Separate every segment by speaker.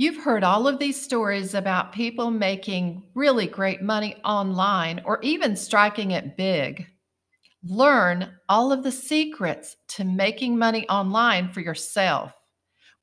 Speaker 1: You've heard all of these stories about people making really great money online or even striking it big. Learn all of the secrets to making money online for yourself.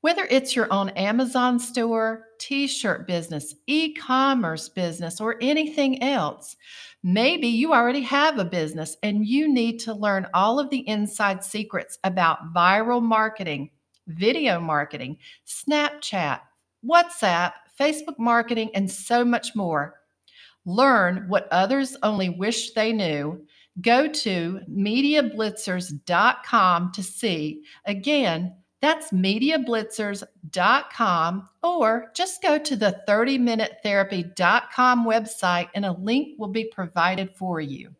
Speaker 1: Whether it's your own Amazon store, t shirt business, e commerce business, or anything else, maybe you already have a business and you need to learn all of the inside secrets about viral marketing, video marketing, Snapchat, WhatsApp, Facebook marketing, and so much more. Learn what others only wish they knew. Go to MediaBlitzers.com to see. Again, that's MediaBlitzers.com, or just go to the 30minutetherapy.com website and a link will be provided for you.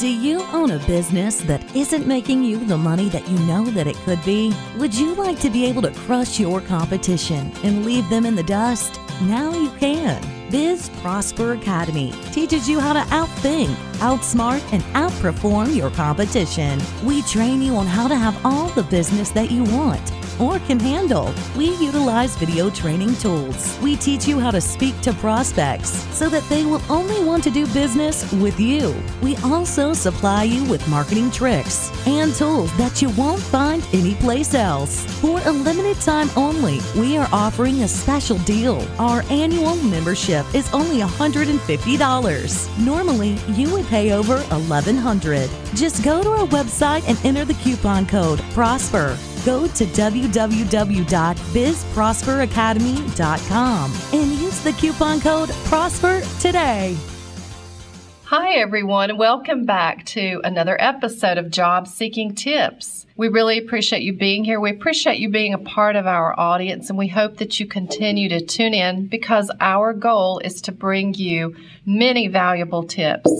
Speaker 2: Do you own a business that isn't making you the money that you know that it could be? Would you like to be able to crush your competition and leave them in the dust? Now you can. Biz Prosper Academy teaches you how to outthink, outsmart, and outperform your competition. We train you on how to have all the business that you want or can handle. We utilize video training tools. We teach you how to speak to prospects so that they will only want to do business with you. We also supply you with marketing tricks and tools that you won't find anyplace else. For a limited time only, we are offering a special deal. Our annual membership is only $150. Normally, you would pay over 1,100. Just go to our website and enter the coupon code PROSPER go to www.bizprosperacademy.com and use the coupon code PROSPER today.
Speaker 1: Hi, everyone. Welcome back to another episode of Job Seeking Tips. We really appreciate you being here. We appreciate you being a part of our audience, and we hope that you continue to tune in because our goal is to bring you many valuable tips,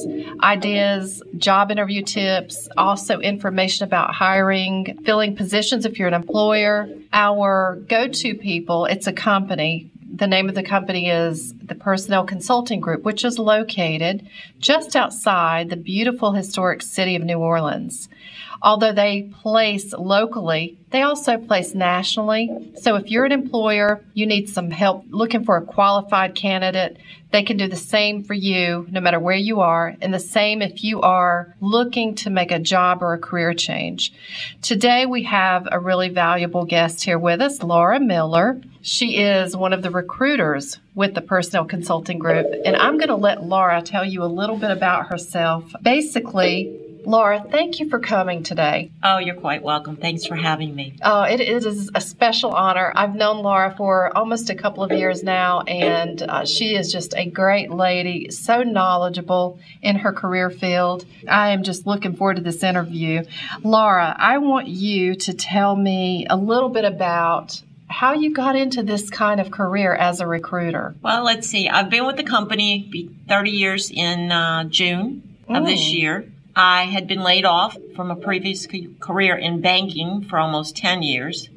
Speaker 1: ideas, job interview tips, also information about hiring, filling positions if you're an employer. Our go to people, it's a company the name of the company is the Personnel Consulting Group, which is located just outside the beautiful historic city of New Orleans. Although they place locally, they also place nationally. So if you're an employer, you need some help looking for a qualified candidate, they can do the same for you no matter where you are, and the same if you are looking to make a job or a career change. Today we have a really valuable guest here with us, Laura Miller. She is one of the recruiters with the Personnel Consulting Group, and I'm going to let Laura tell you a little bit about herself. Basically, Laura, thank you for coming today.
Speaker 3: Oh, you're quite welcome. Thanks for having me.
Speaker 1: Oh, it, it is a special honor. I've known Laura for almost a couple of years now, and uh, she is just a great lady, so knowledgeable in her career field. I am just looking forward to this interview. Laura, I want you to tell me a little bit about how you got into this kind of career as a recruiter.
Speaker 3: Well, let's see. I've been with the company 30 years in uh, June of this mm. year. I had been laid off from a previous career in banking for almost 10 years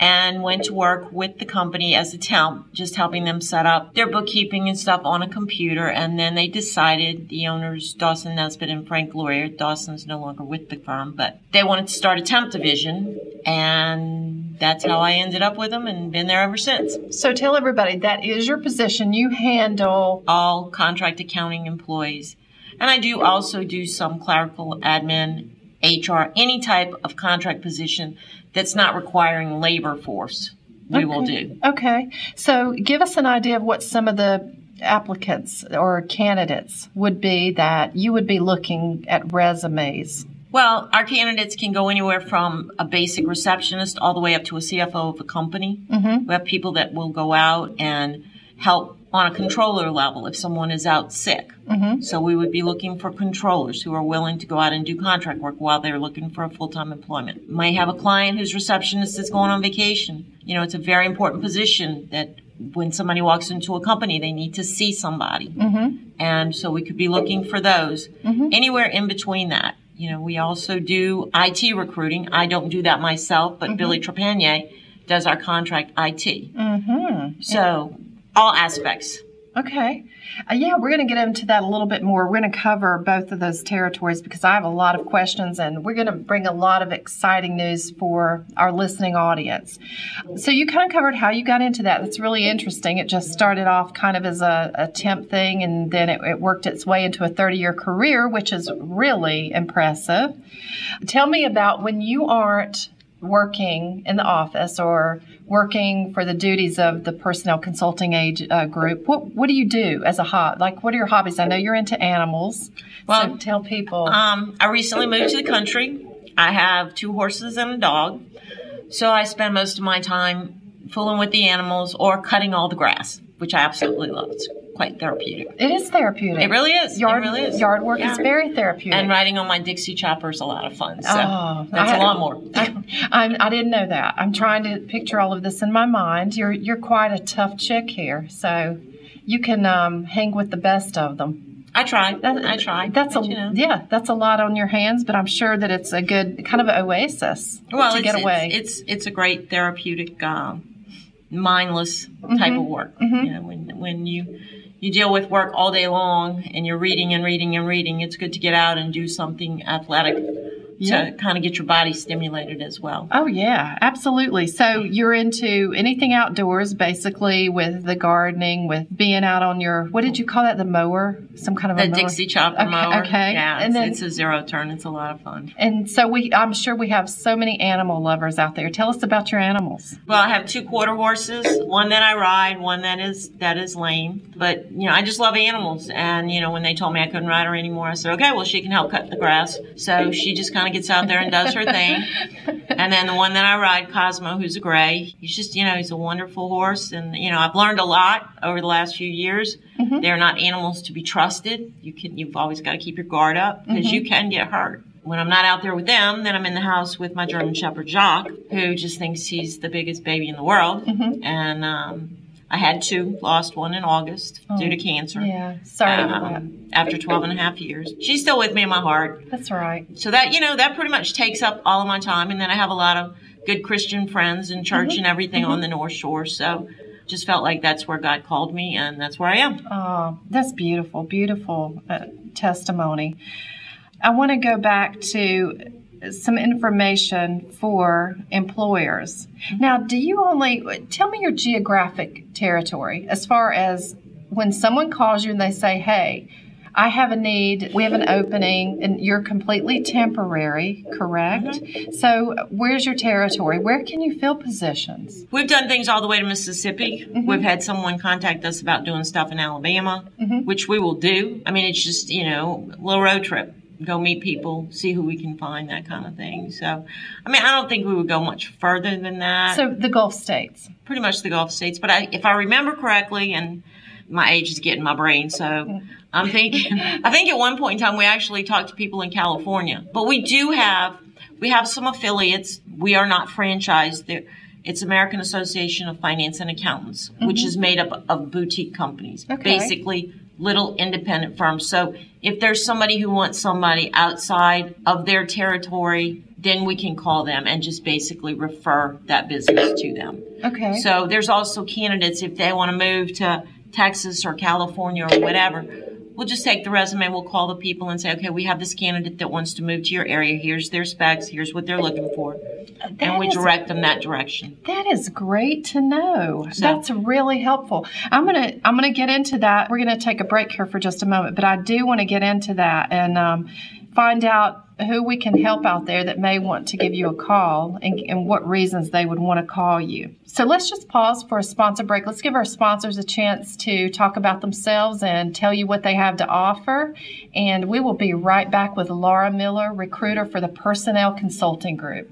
Speaker 3: and went to work with the company as a temp, just helping them set up their bookkeeping and stuff on a computer. And then they decided, the owners, Dawson Nesbitt and Frank Lawyer, Dawson's no longer with the firm, but they wanted to start a temp division. And that's how I ended up with them and been there ever since.
Speaker 1: So tell everybody that is your position. You handle
Speaker 3: all contract accounting employees and I do also do some clerical admin, HR, any type of contract position that's not requiring labor force. We
Speaker 1: okay.
Speaker 3: will do.
Speaker 1: Okay. So give us an idea of what some of the applicants or candidates would be that you would be looking at resumes.
Speaker 3: Well, our candidates can go anywhere from a basic receptionist all the way up to a CFO of a company. Mm-hmm. We have people that will go out and help on a controller level if someone is out sick. Mm-hmm. So we would be looking for controllers who are willing to go out and do contract work while they're looking for a full-time employment. Might have a client whose receptionist is going on vacation. You know, it's a very important position that when somebody walks into a company, they need to see somebody. Mm-hmm. And so we could be looking for those mm-hmm. anywhere in between that. You know, we also do IT recruiting. I don't do that myself, but mm-hmm. Billy Trepanier does our contract IT. Mm-hmm. So all aspects.
Speaker 1: Okay. Uh, yeah, we're going to get into that a little bit more. We're going to cover both of those territories because I have a lot of questions and we're going to bring a lot of exciting news for our listening audience. So, you kind of covered how you got into that. That's really interesting. It just started off kind of as a, a temp thing and then it, it worked its way into a 30 year career, which is really impressive. Tell me about when you aren't working in the office or working for the duties of the personnel consulting age uh, group what what do you do as a hobby like what are your hobbies? I know you're into animals. Well so tell people.
Speaker 3: um, i recently moved to the country. I have two horses and a dog. So i spend most of my time fooling with the animals or cutting all the grass which i absolutely love it's quite therapeutic.
Speaker 1: It is therapeutic.
Speaker 3: It really is.
Speaker 1: Yard,
Speaker 3: it really is.
Speaker 1: Yard work yeah. is very therapeutic.
Speaker 3: And riding on my Dixie chopper is a lot of fun. So oh, that's a lot more.
Speaker 1: I, I, didn't know that. I'm trying to picture all of this in my mind. You're you're quite a tough chick here, so you can um, hang with the best of them.
Speaker 3: I try. That, I try.
Speaker 1: That's
Speaker 3: a
Speaker 1: you know. yeah. That's a lot on your hands, but I'm sure that it's a good kind of oasis
Speaker 3: well,
Speaker 1: to get away.
Speaker 3: It's, it's, it's a great therapeutic, uh, mindless type mm-hmm. of work. Mm-hmm. You know, when when you you deal with work all day long and you're reading and reading and reading, it's good to get out and do something athletic yeah. to kind of get your body stimulated as well.
Speaker 1: Oh yeah, absolutely. So you're into anything outdoors, basically, with the gardening, with being out on your what did you call that? The mower, some kind of
Speaker 3: the
Speaker 1: a mower?
Speaker 3: Dixie chopper okay, mower. Okay, yeah, and it's, then, it's a zero turn. It's a lot of fun.
Speaker 1: And so we, I'm sure we have so many animal lovers out there. Tell us about your animals.
Speaker 3: Well, I have two quarter horses, one that I ride, one that is that is lame. But you know, I just love animals, and you know, when they told me I couldn't ride her anymore, I said, okay, well, she can help cut the grass. So she just kind of gets out there and does her thing. and then the one that I ride, Cosmo, who's a gray, he's just, you know, he's a wonderful horse. And, you know, I've learned a lot over the last few years. Mm-hmm. They're not animals to be trusted. You can, you've always got to keep your guard up because mm-hmm. you can get hurt. When I'm not out there with them, then I'm in the house with my German Shepherd Jock, who just thinks he's the biggest baby in the world. Mm-hmm. And, um, I had two, lost one in August oh, due to cancer.
Speaker 1: Yeah, sorry um,
Speaker 3: After 12 and a half years. She's still with me in my heart.
Speaker 1: That's right.
Speaker 3: So that, you know, that pretty much takes up all of my time. And then I have a lot of good Christian friends and church mm-hmm. and everything mm-hmm. on the North Shore. So just felt like that's where God called me and that's where I am.
Speaker 1: Oh, that's beautiful, beautiful uh, testimony. I want to go back to some information for employers. Now, do you only tell me your geographic territory as far as when someone calls you and they say, "Hey, I have a need, we have an opening, and you're completely temporary, correct? Mm-hmm. So, where's your territory? Where can you fill positions?
Speaker 3: We've done things all the way to Mississippi. Mm-hmm. We've had someone contact us about doing stuff in Alabama, mm-hmm. which we will do. I mean, it's just, you know, a little road trip go meet people, see who we can find, that kind of thing. So, I mean, I don't think we would go much further than that.
Speaker 1: So the Gulf states,
Speaker 3: pretty much the Gulf states. But I, if I remember correctly, and my age is getting my brain, so I'm thinking. I think at one point in time we actually talked to people in California, but we do have we have some affiliates. We are not franchised. There, it's American Association of Finance and Accountants, mm-hmm. which is made up of boutique companies, okay. basically little independent firms. So if there's somebody who wants somebody outside of their territory, then we can call them and just basically refer that business to them.
Speaker 1: Okay.
Speaker 3: So there's also candidates if they want to move to Texas or California or whatever we'll just take the resume, we'll call the people and say, okay, we have this candidate that wants to move to your area. Here's their specs. Here's what they're looking for. That and we is, direct them that direction.
Speaker 1: That is great to know. So, That's really helpful. I'm gonna I'm gonna get into that. We're gonna take a break here for just a moment, but I do want to get into that and um, find out who we can help out there that may want to give you a call and, and, what reasons they would want to call you. So let's just pause for a sponsor break. Let's give our sponsors a chance to talk about themselves and tell you what they have to offer. And we will be right back with Laura Miller, recruiter for the Personnel Consulting Group.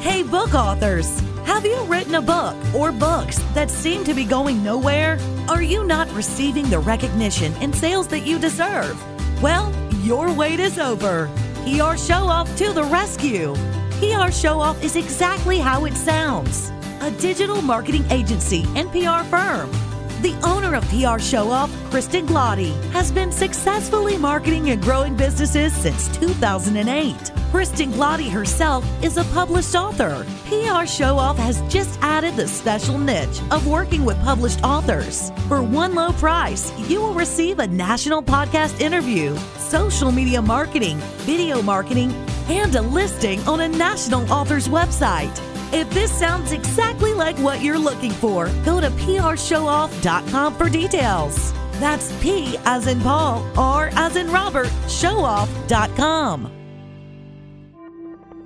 Speaker 2: Hey, book authors! Have you written a book or books that seem to be going nowhere? Are you not receiving the recognition and sales that you deserve? Well, your wait is over. PR Show Off to the rescue. PR Show Off is exactly how it sounds a digital marketing agency and PR firm. The owner of PR Show Off, Kristen Glotty, has been successfully marketing and growing businesses since 2008. Kristen Glotty herself is a published author. PR Show Off has just added the special niche of working with published authors. For one low price, you will receive a national podcast interview, social media marketing, video marketing, and a listing on a national author's website. If this sounds exactly like what you're looking for, go to prshowoff.com for details. That's P as in Paul, R as in Robert, showoff.com.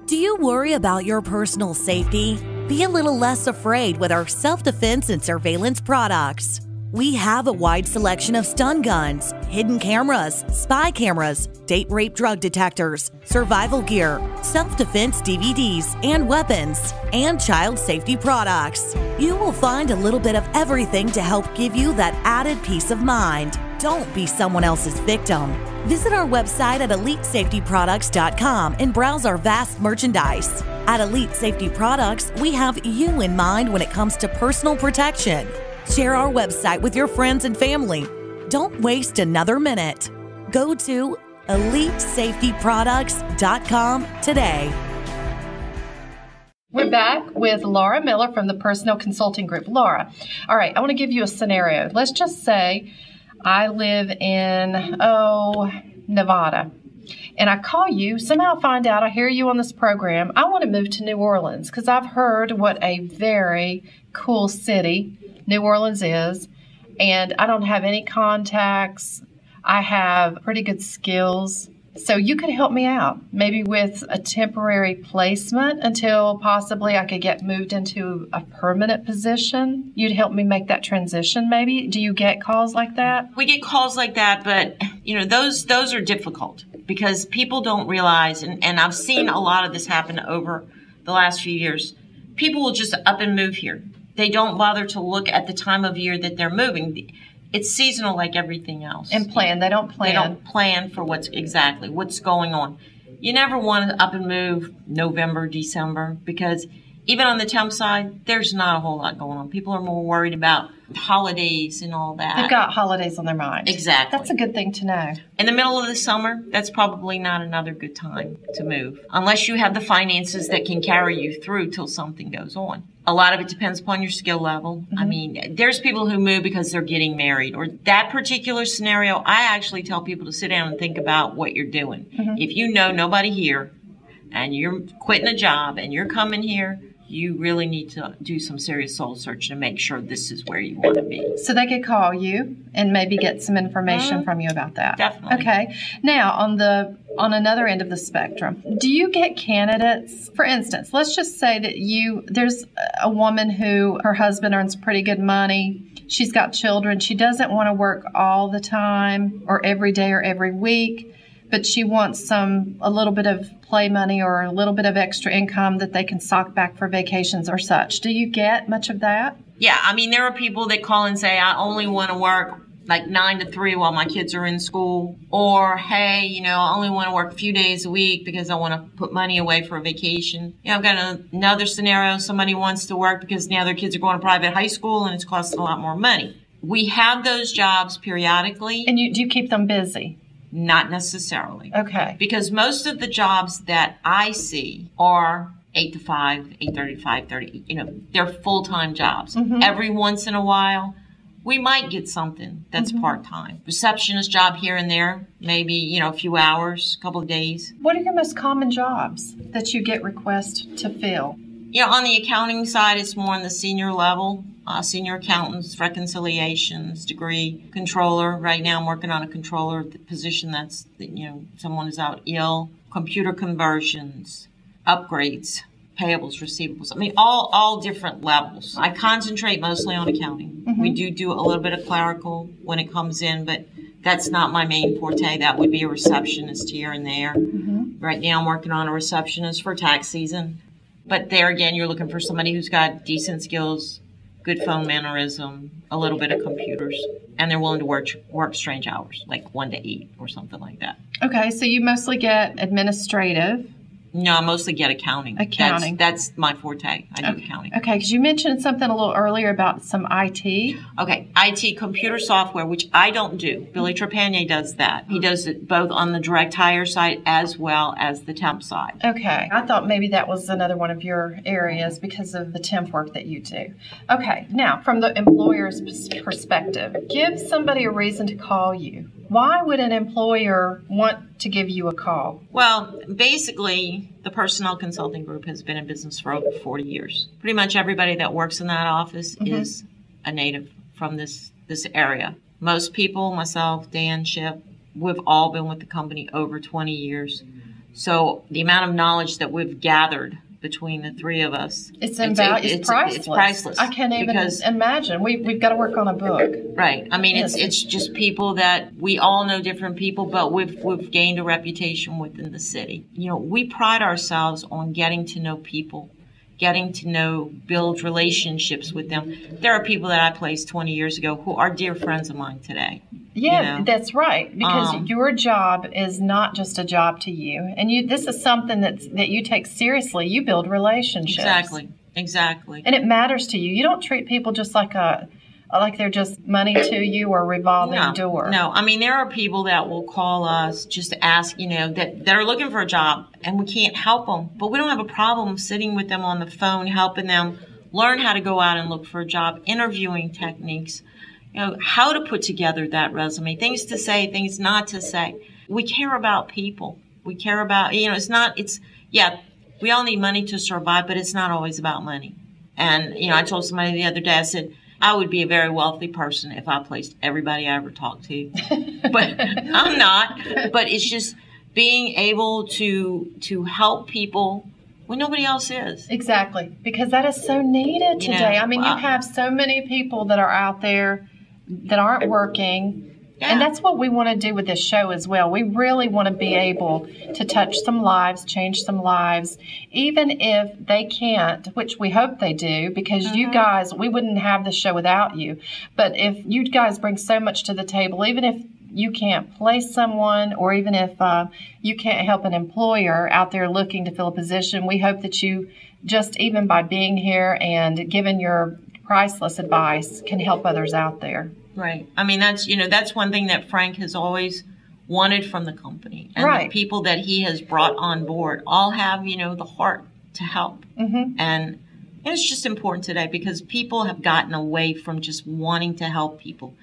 Speaker 2: Do you worry about your personal safety? Be a little less afraid with our self defense and surveillance products. We have a wide selection of stun guns, hidden cameras, spy cameras, date rape drug detectors, survival gear, self defense DVDs and weapons, and child safety products. You will find a little bit of everything to help give you that added peace of mind. Don't be someone else's victim. Visit our website at elitesafetyproducts.com and browse our vast merchandise. At Elite Safety Products, we have you in mind when it comes to personal protection. Share our website with your friends and family. Don't waste another minute. Go to elitesafetyproducts.com today.
Speaker 1: We're back with Laura Miller from the Personal Consulting Group. Laura, all right, I want to give you a scenario. Let's just say I live in, oh, Nevada. And I call you, somehow find out, I hear you on this program. I want to move to New Orleans because I've heard what a very cool city New Orleans is. And I don't have any contacts. I have pretty good skills. So you could help me out, maybe with a temporary placement until possibly I could get moved into a permanent position. You'd help me make that transition maybe. Do you get calls like that?
Speaker 3: We get calls like that, but you know, those those are difficult because people don't realize and, and I've seen a lot of this happen over the last few years. People will just up and move here. They don't bother to look at the time of year that they're moving it's seasonal like everything else.
Speaker 1: And plan. They don't plan.
Speaker 3: They don't plan for what's exactly what's going on. You never want to up and move November, December because even on the temp side, there's not a whole lot going on. People are more worried about holidays and all that.
Speaker 1: They've got holidays on their mind.
Speaker 3: Exactly.
Speaker 1: That's a good thing to know.
Speaker 3: In the middle of the summer, that's probably not another good time to move unless you have the finances that can carry you through till something goes on. A lot of it depends upon your skill level. Mm-hmm. I mean, there's people who move because they're getting married or that particular scenario. I actually tell people to sit down and think about what you're doing. Mm-hmm. If you know nobody here and you're quitting a job and you're coming here, you really need to do some serious soul search to make sure this is where you want to be.
Speaker 1: So they could call you and maybe get some information mm, from you about that.
Speaker 3: Definitely.
Speaker 1: Okay. Now on the on another end of the spectrum, do you get candidates? For instance, let's just say that you there's a woman who her husband earns pretty good money. She's got children. She doesn't want to work all the time or every day or every week but she wants some a little bit of play money or a little bit of extra income that they can sock back for vacations or such. Do you get much of that?
Speaker 3: Yeah, I mean there are people that call and say I only want to work like nine to three while my kids are in school, or hey, you know, I only want to work a few days a week because I want to put money away for a vacation. You know, I've got a, another scenario: somebody wants to work because now their kids are going to private high school and it's costing a lot more money. We have those jobs periodically.
Speaker 1: And you do you keep them busy?
Speaker 3: Not necessarily.
Speaker 1: Okay.
Speaker 3: Because most of the jobs that I see are eight to five, eight thirty to five thirty. You know, they're full time jobs. Mm-hmm. Every once in a while, we might get something that's mm-hmm. part time. Receptionist job here and there, maybe you know a few hours, a couple of days.
Speaker 1: What are your most common jobs that you get requests to fill?
Speaker 3: You know, on the accounting side, it's more on the senior level uh, senior accountants, reconciliations degree, controller. Right now, I'm working on a controller position that's, you know, someone is out ill, computer conversions, upgrades, payables, receivables. I mean, all, all different levels. I concentrate mostly on accounting. Mm-hmm. We do do a little bit of clerical when it comes in, but that's not my main forte. That would be a receptionist here and there. Mm-hmm. Right now, I'm working on a receptionist for tax season. But there again, you're looking for somebody who's got decent skills, good phone mannerism, a little bit of computers, and they're willing to work work strange hours, like one to eight or something like that.
Speaker 1: Okay, so you mostly get administrative
Speaker 3: No, I mostly get accounting.
Speaker 1: Accounting.
Speaker 3: That's, that's my forte. I do
Speaker 1: okay.
Speaker 3: accounting.
Speaker 1: Okay, because you mentioned something a little earlier about some IT.
Speaker 3: Okay, IT computer software, which I don't do. Billy Trepanier does that. He does it both on the direct hire side as well as the temp side.
Speaker 1: Okay, I thought maybe that was another one of your areas because of the temp work that you do. Okay, now from the employer's perspective, give somebody a reason to call you. Why would an employer want to give you a call?
Speaker 3: Well, basically, the personnel consulting group has been in business for over 40 years. Pretty much everybody that works in that office mm-hmm. is a native from this this area. Most people, myself, Dan, Ship, we've all been with the company over 20 years. So the amount of knowledge that we've gathered between the three of us.
Speaker 1: It's, it's, it's, it's, priceless.
Speaker 3: It's priceless.
Speaker 1: I can't even because, imagine. We, we've got to work on a book.
Speaker 3: Right. I mean, yes. it's it's just people that we all know different people, but we've we've gained a reputation within the city. You know, we pride ourselves on getting to know people getting to know, build relationships with them. There are people that I placed 20 years ago who are dear friends of mine today.
Speaker 1: Yeah, you know? that's right. Because um, your job is not just a job to you, and you this is something that that you take seriously. You build relationships.
Speaker 3: Exactly. Exactly.
Speaker 1: And it matters to you. You don't treat people just like a like they're just money to you or revolving
Speaker 3: no,
Speaker 1: door.
Speaker 3: No, I mean there are people that will call us just to ask, you know, that that are looking for a job and we can't help them, but we don't have a problem sitting with them on the phone helping them learn how to go out and look for a job, interviewing techniques, you know, how to put together that resume, things to say, things not to say. We care about people. We care about, you know, it's not it's yeah, we all need money to survive, but it's not always about money. And, you know, I told somebody the other day, I said, I would be a very wealthy person if I placed everybody I ever talked to. but I'm not. But it's just being able to to help people when nobody else is.
Speaker 1: Exactly. Because that is so needed today. You know, I mean, you have so many people that are out there that aren't working yeah. And that's what we want to do with this show as well. We really want to be able to touch some lives, change some lives, even if they can't, which we hope they do, because mm-hmm. you guys, we wouldn't have the show without you. But if you guys bring so much to the table, even if you can't place someone, or even if uh, you can't help an employer out there looking to fill a position, we hope that you just even by being here and giving your priceless advice can help others out there.
Speaker 3: Right. I mean, that's, you know, that's one thing that Frank has always wanted from the company. And
Speaker 1: right.
Speaker 3: the people that he has brought on board all have, you know, the heart to help.
Speaker 1: Mm-hmm.
Speaker 3: And, and it's just important today because people have gotten away from just wanting to help people.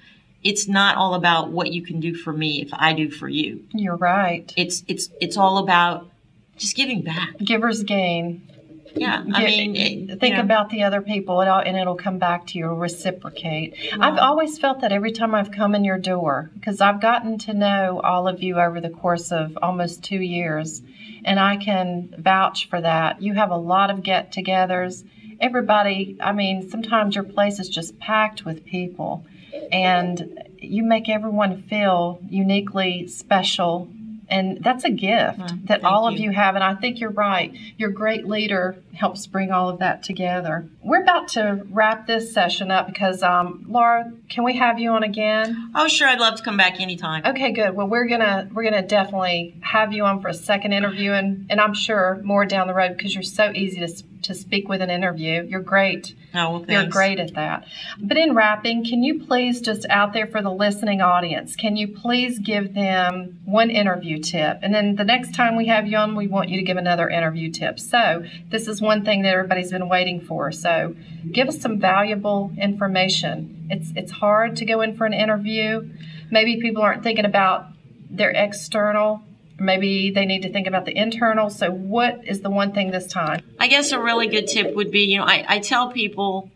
Speaker 3: It's not all about what you can do for me if I do for you.
Speaker 1: You're right.
Speaker 3: It's it's it's all about just giving back.
Speaker 1: Givers gain.
Speaker 3: Yeah, I mean, it,
Speaker 1: think about the other people, and it'll come back to you. Reciprocate. I've always felt that every time I've come in your door, because I've gotten to know all of you over the course of almost two years, and I can vouch for that. You have a lot of get-togethers. Everybody, I mean, sometimes your place is just packed with people, and you make everyone feel uniquely special and that's a gift mm, that all you. of you have. And I think you're right. Your great leader helps bring all of that together. We're about to wrap this session up because, um, Laura, can we have you on again?
Speaker 3: Oh, sure. I'd love to come back anytime.
Speaker 1: Okay, good. Well, we're gonna we're gonna definitely have you on for a second interview, and and I'm sure more down the road because you're so easy to to speak with an interview. You're great.
Speaker 3: Oh, well,
Speaker 1: You're great at that. But in wrapping, can you please just out there for the listening audience, can you please give them one interview tip? And then the next time we have you on, we want you to give another interview tip. So this is one thing that everybody's been waiting for. So give us some valuable information. It's it's hard to go in for an interview. Maybe people aren't thinking about their external Maybe they need to think about the internal. So, what is the one thing this time?
Speaker 3: I guess a really good tip would be, you know, I, I tell people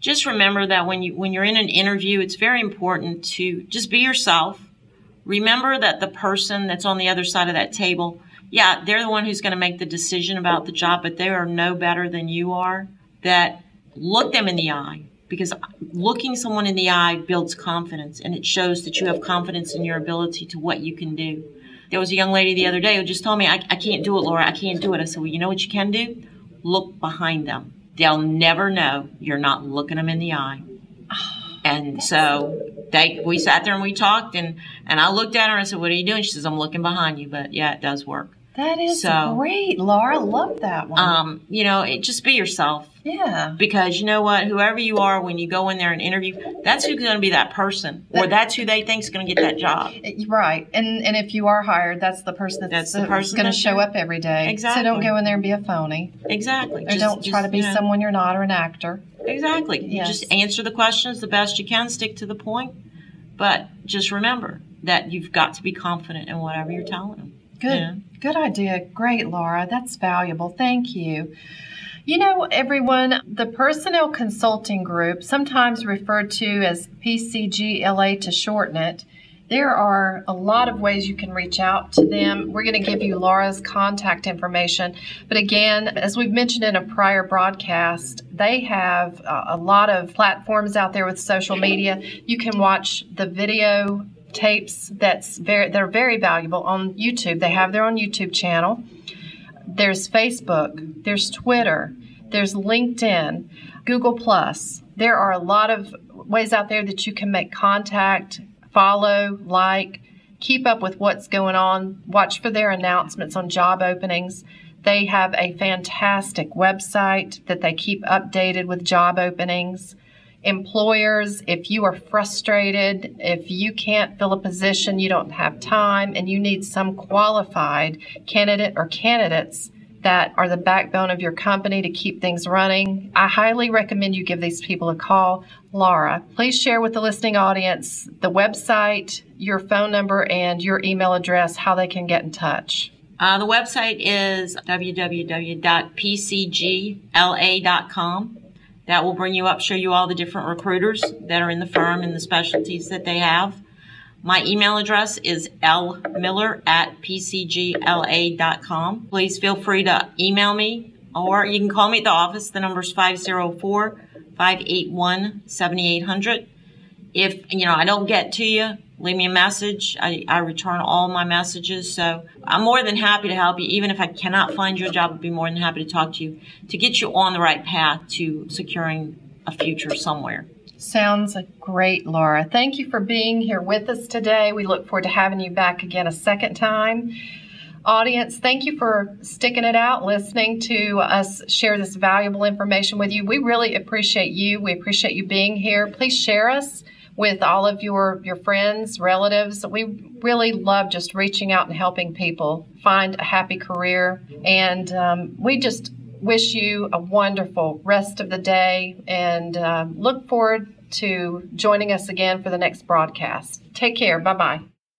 Speaker 3: just remember that when you when you're in an interview, it's very important to just be yourself. Remember that the person that's on the other side of that table, yeah, they're the one who's going to make the decision about the job, but they are no better than you are. That look them in the eye because looking someone in the eye builds confidence and it shows that you have confidence in your ability to what you can do. There was a young lady the other day who just told me, I, I can't do it, Laura. I can't do it. I said, well, you know what you can do? Look behind them. They'll never know you're not looking them in the eye. And so they, we sat there and we talked and, and I looked at her and I said, what are you doing? She says, I'm looking behind you, but yeah, it does work.
Speaker 1: That is
Speaker 3: So-
Speaker 1: great, Laura. Love that one.
Speaker 3: Um, you know, it, just be yourself
Speaker 1: yeah.
Speaker 3: because you know what? Whoever you are, when you go in there and interview, that's who's going to be that person, or that's who they think is going to get that job.
Speaker 1: Right. And and if you are hired, that's the person that's,
Speaker 3: That's the person
Speaker 1: going to show up every day.
Speaker 3: Exactly.
Speaker 1: So don't go in there and be a phony.
Speaker 3: Exactly.
Speaker 1: Or don't try to be
Speaker 3: you know,
Speaker 1: someone you're not or an actor.
Speaker 3: Exactly. You
Speaker 1: Yes.
Speaker 3: just answer the questions the best you can, stick to the point, but just remember that you've got to be confident in whatever you're telling them.
Speaker 1: Good. Good idea. Great, Laura. That's valuable. Thank you. You know, everyone, the Personnel Consulting Group, sometimes referred to as PCGLA to shorten it, there are a lot of ways you can reach out to them. We're going to give you Laura's contact information. But again, as we've mentioned in a prior broadcast, they have a a lot of platforms out there with social media. You can watch the video tapes that's very they're very valuable on YouTube. They have their own YouTube channel. There's Facebook, there's Twitter, there's LinkedIn, Google Plus. There are a lot of ways out there that you can make contact, follow, like, keep up with what's going on, watch for their announcements on job openings. They have a fantastic website that they keep updated with job openings employers, if you are frustrated, if you can't fill a position, you don't have time, and you need some qualified candidate or candidates that are the backbone of your company to keep things running, I highly recommend you give these people a call. Laura, please share with the listening audience the website, your phone number, and your email address, how they can get in touch.
Speaker 3: Uh, the website is www.pcgla.com. That will bring you up, show you all the different recruiters that are in the firm and the specialties that they have. My email address is lmiller at pcgla.com. Please feel free to email me or you can call me at the office. The number is 504 581 7800. If, you know, I don't get to you, leave me a message. I, I return all my messages. So I'm more than happy to help you. Even if I cannot find you a job, I'd be more than happy to talk to you to get you on the right path to securing a future somewhere.
Speaker 1: Sounds great, Laura. Thank you for being here with us today. We look forward to having you back again a second time. Audience, thank you for sticking it out, listening to us share this valuable information with you. We really appreciate you. We appreciate you being here. Please share us with all of your, your friends, relatives. We really love just reaching out and helping people find a happy career. And um, we just wish you a wonderful rest of the day and uh, look forward to joining us again for the next broadcast. Take care. Bye bye.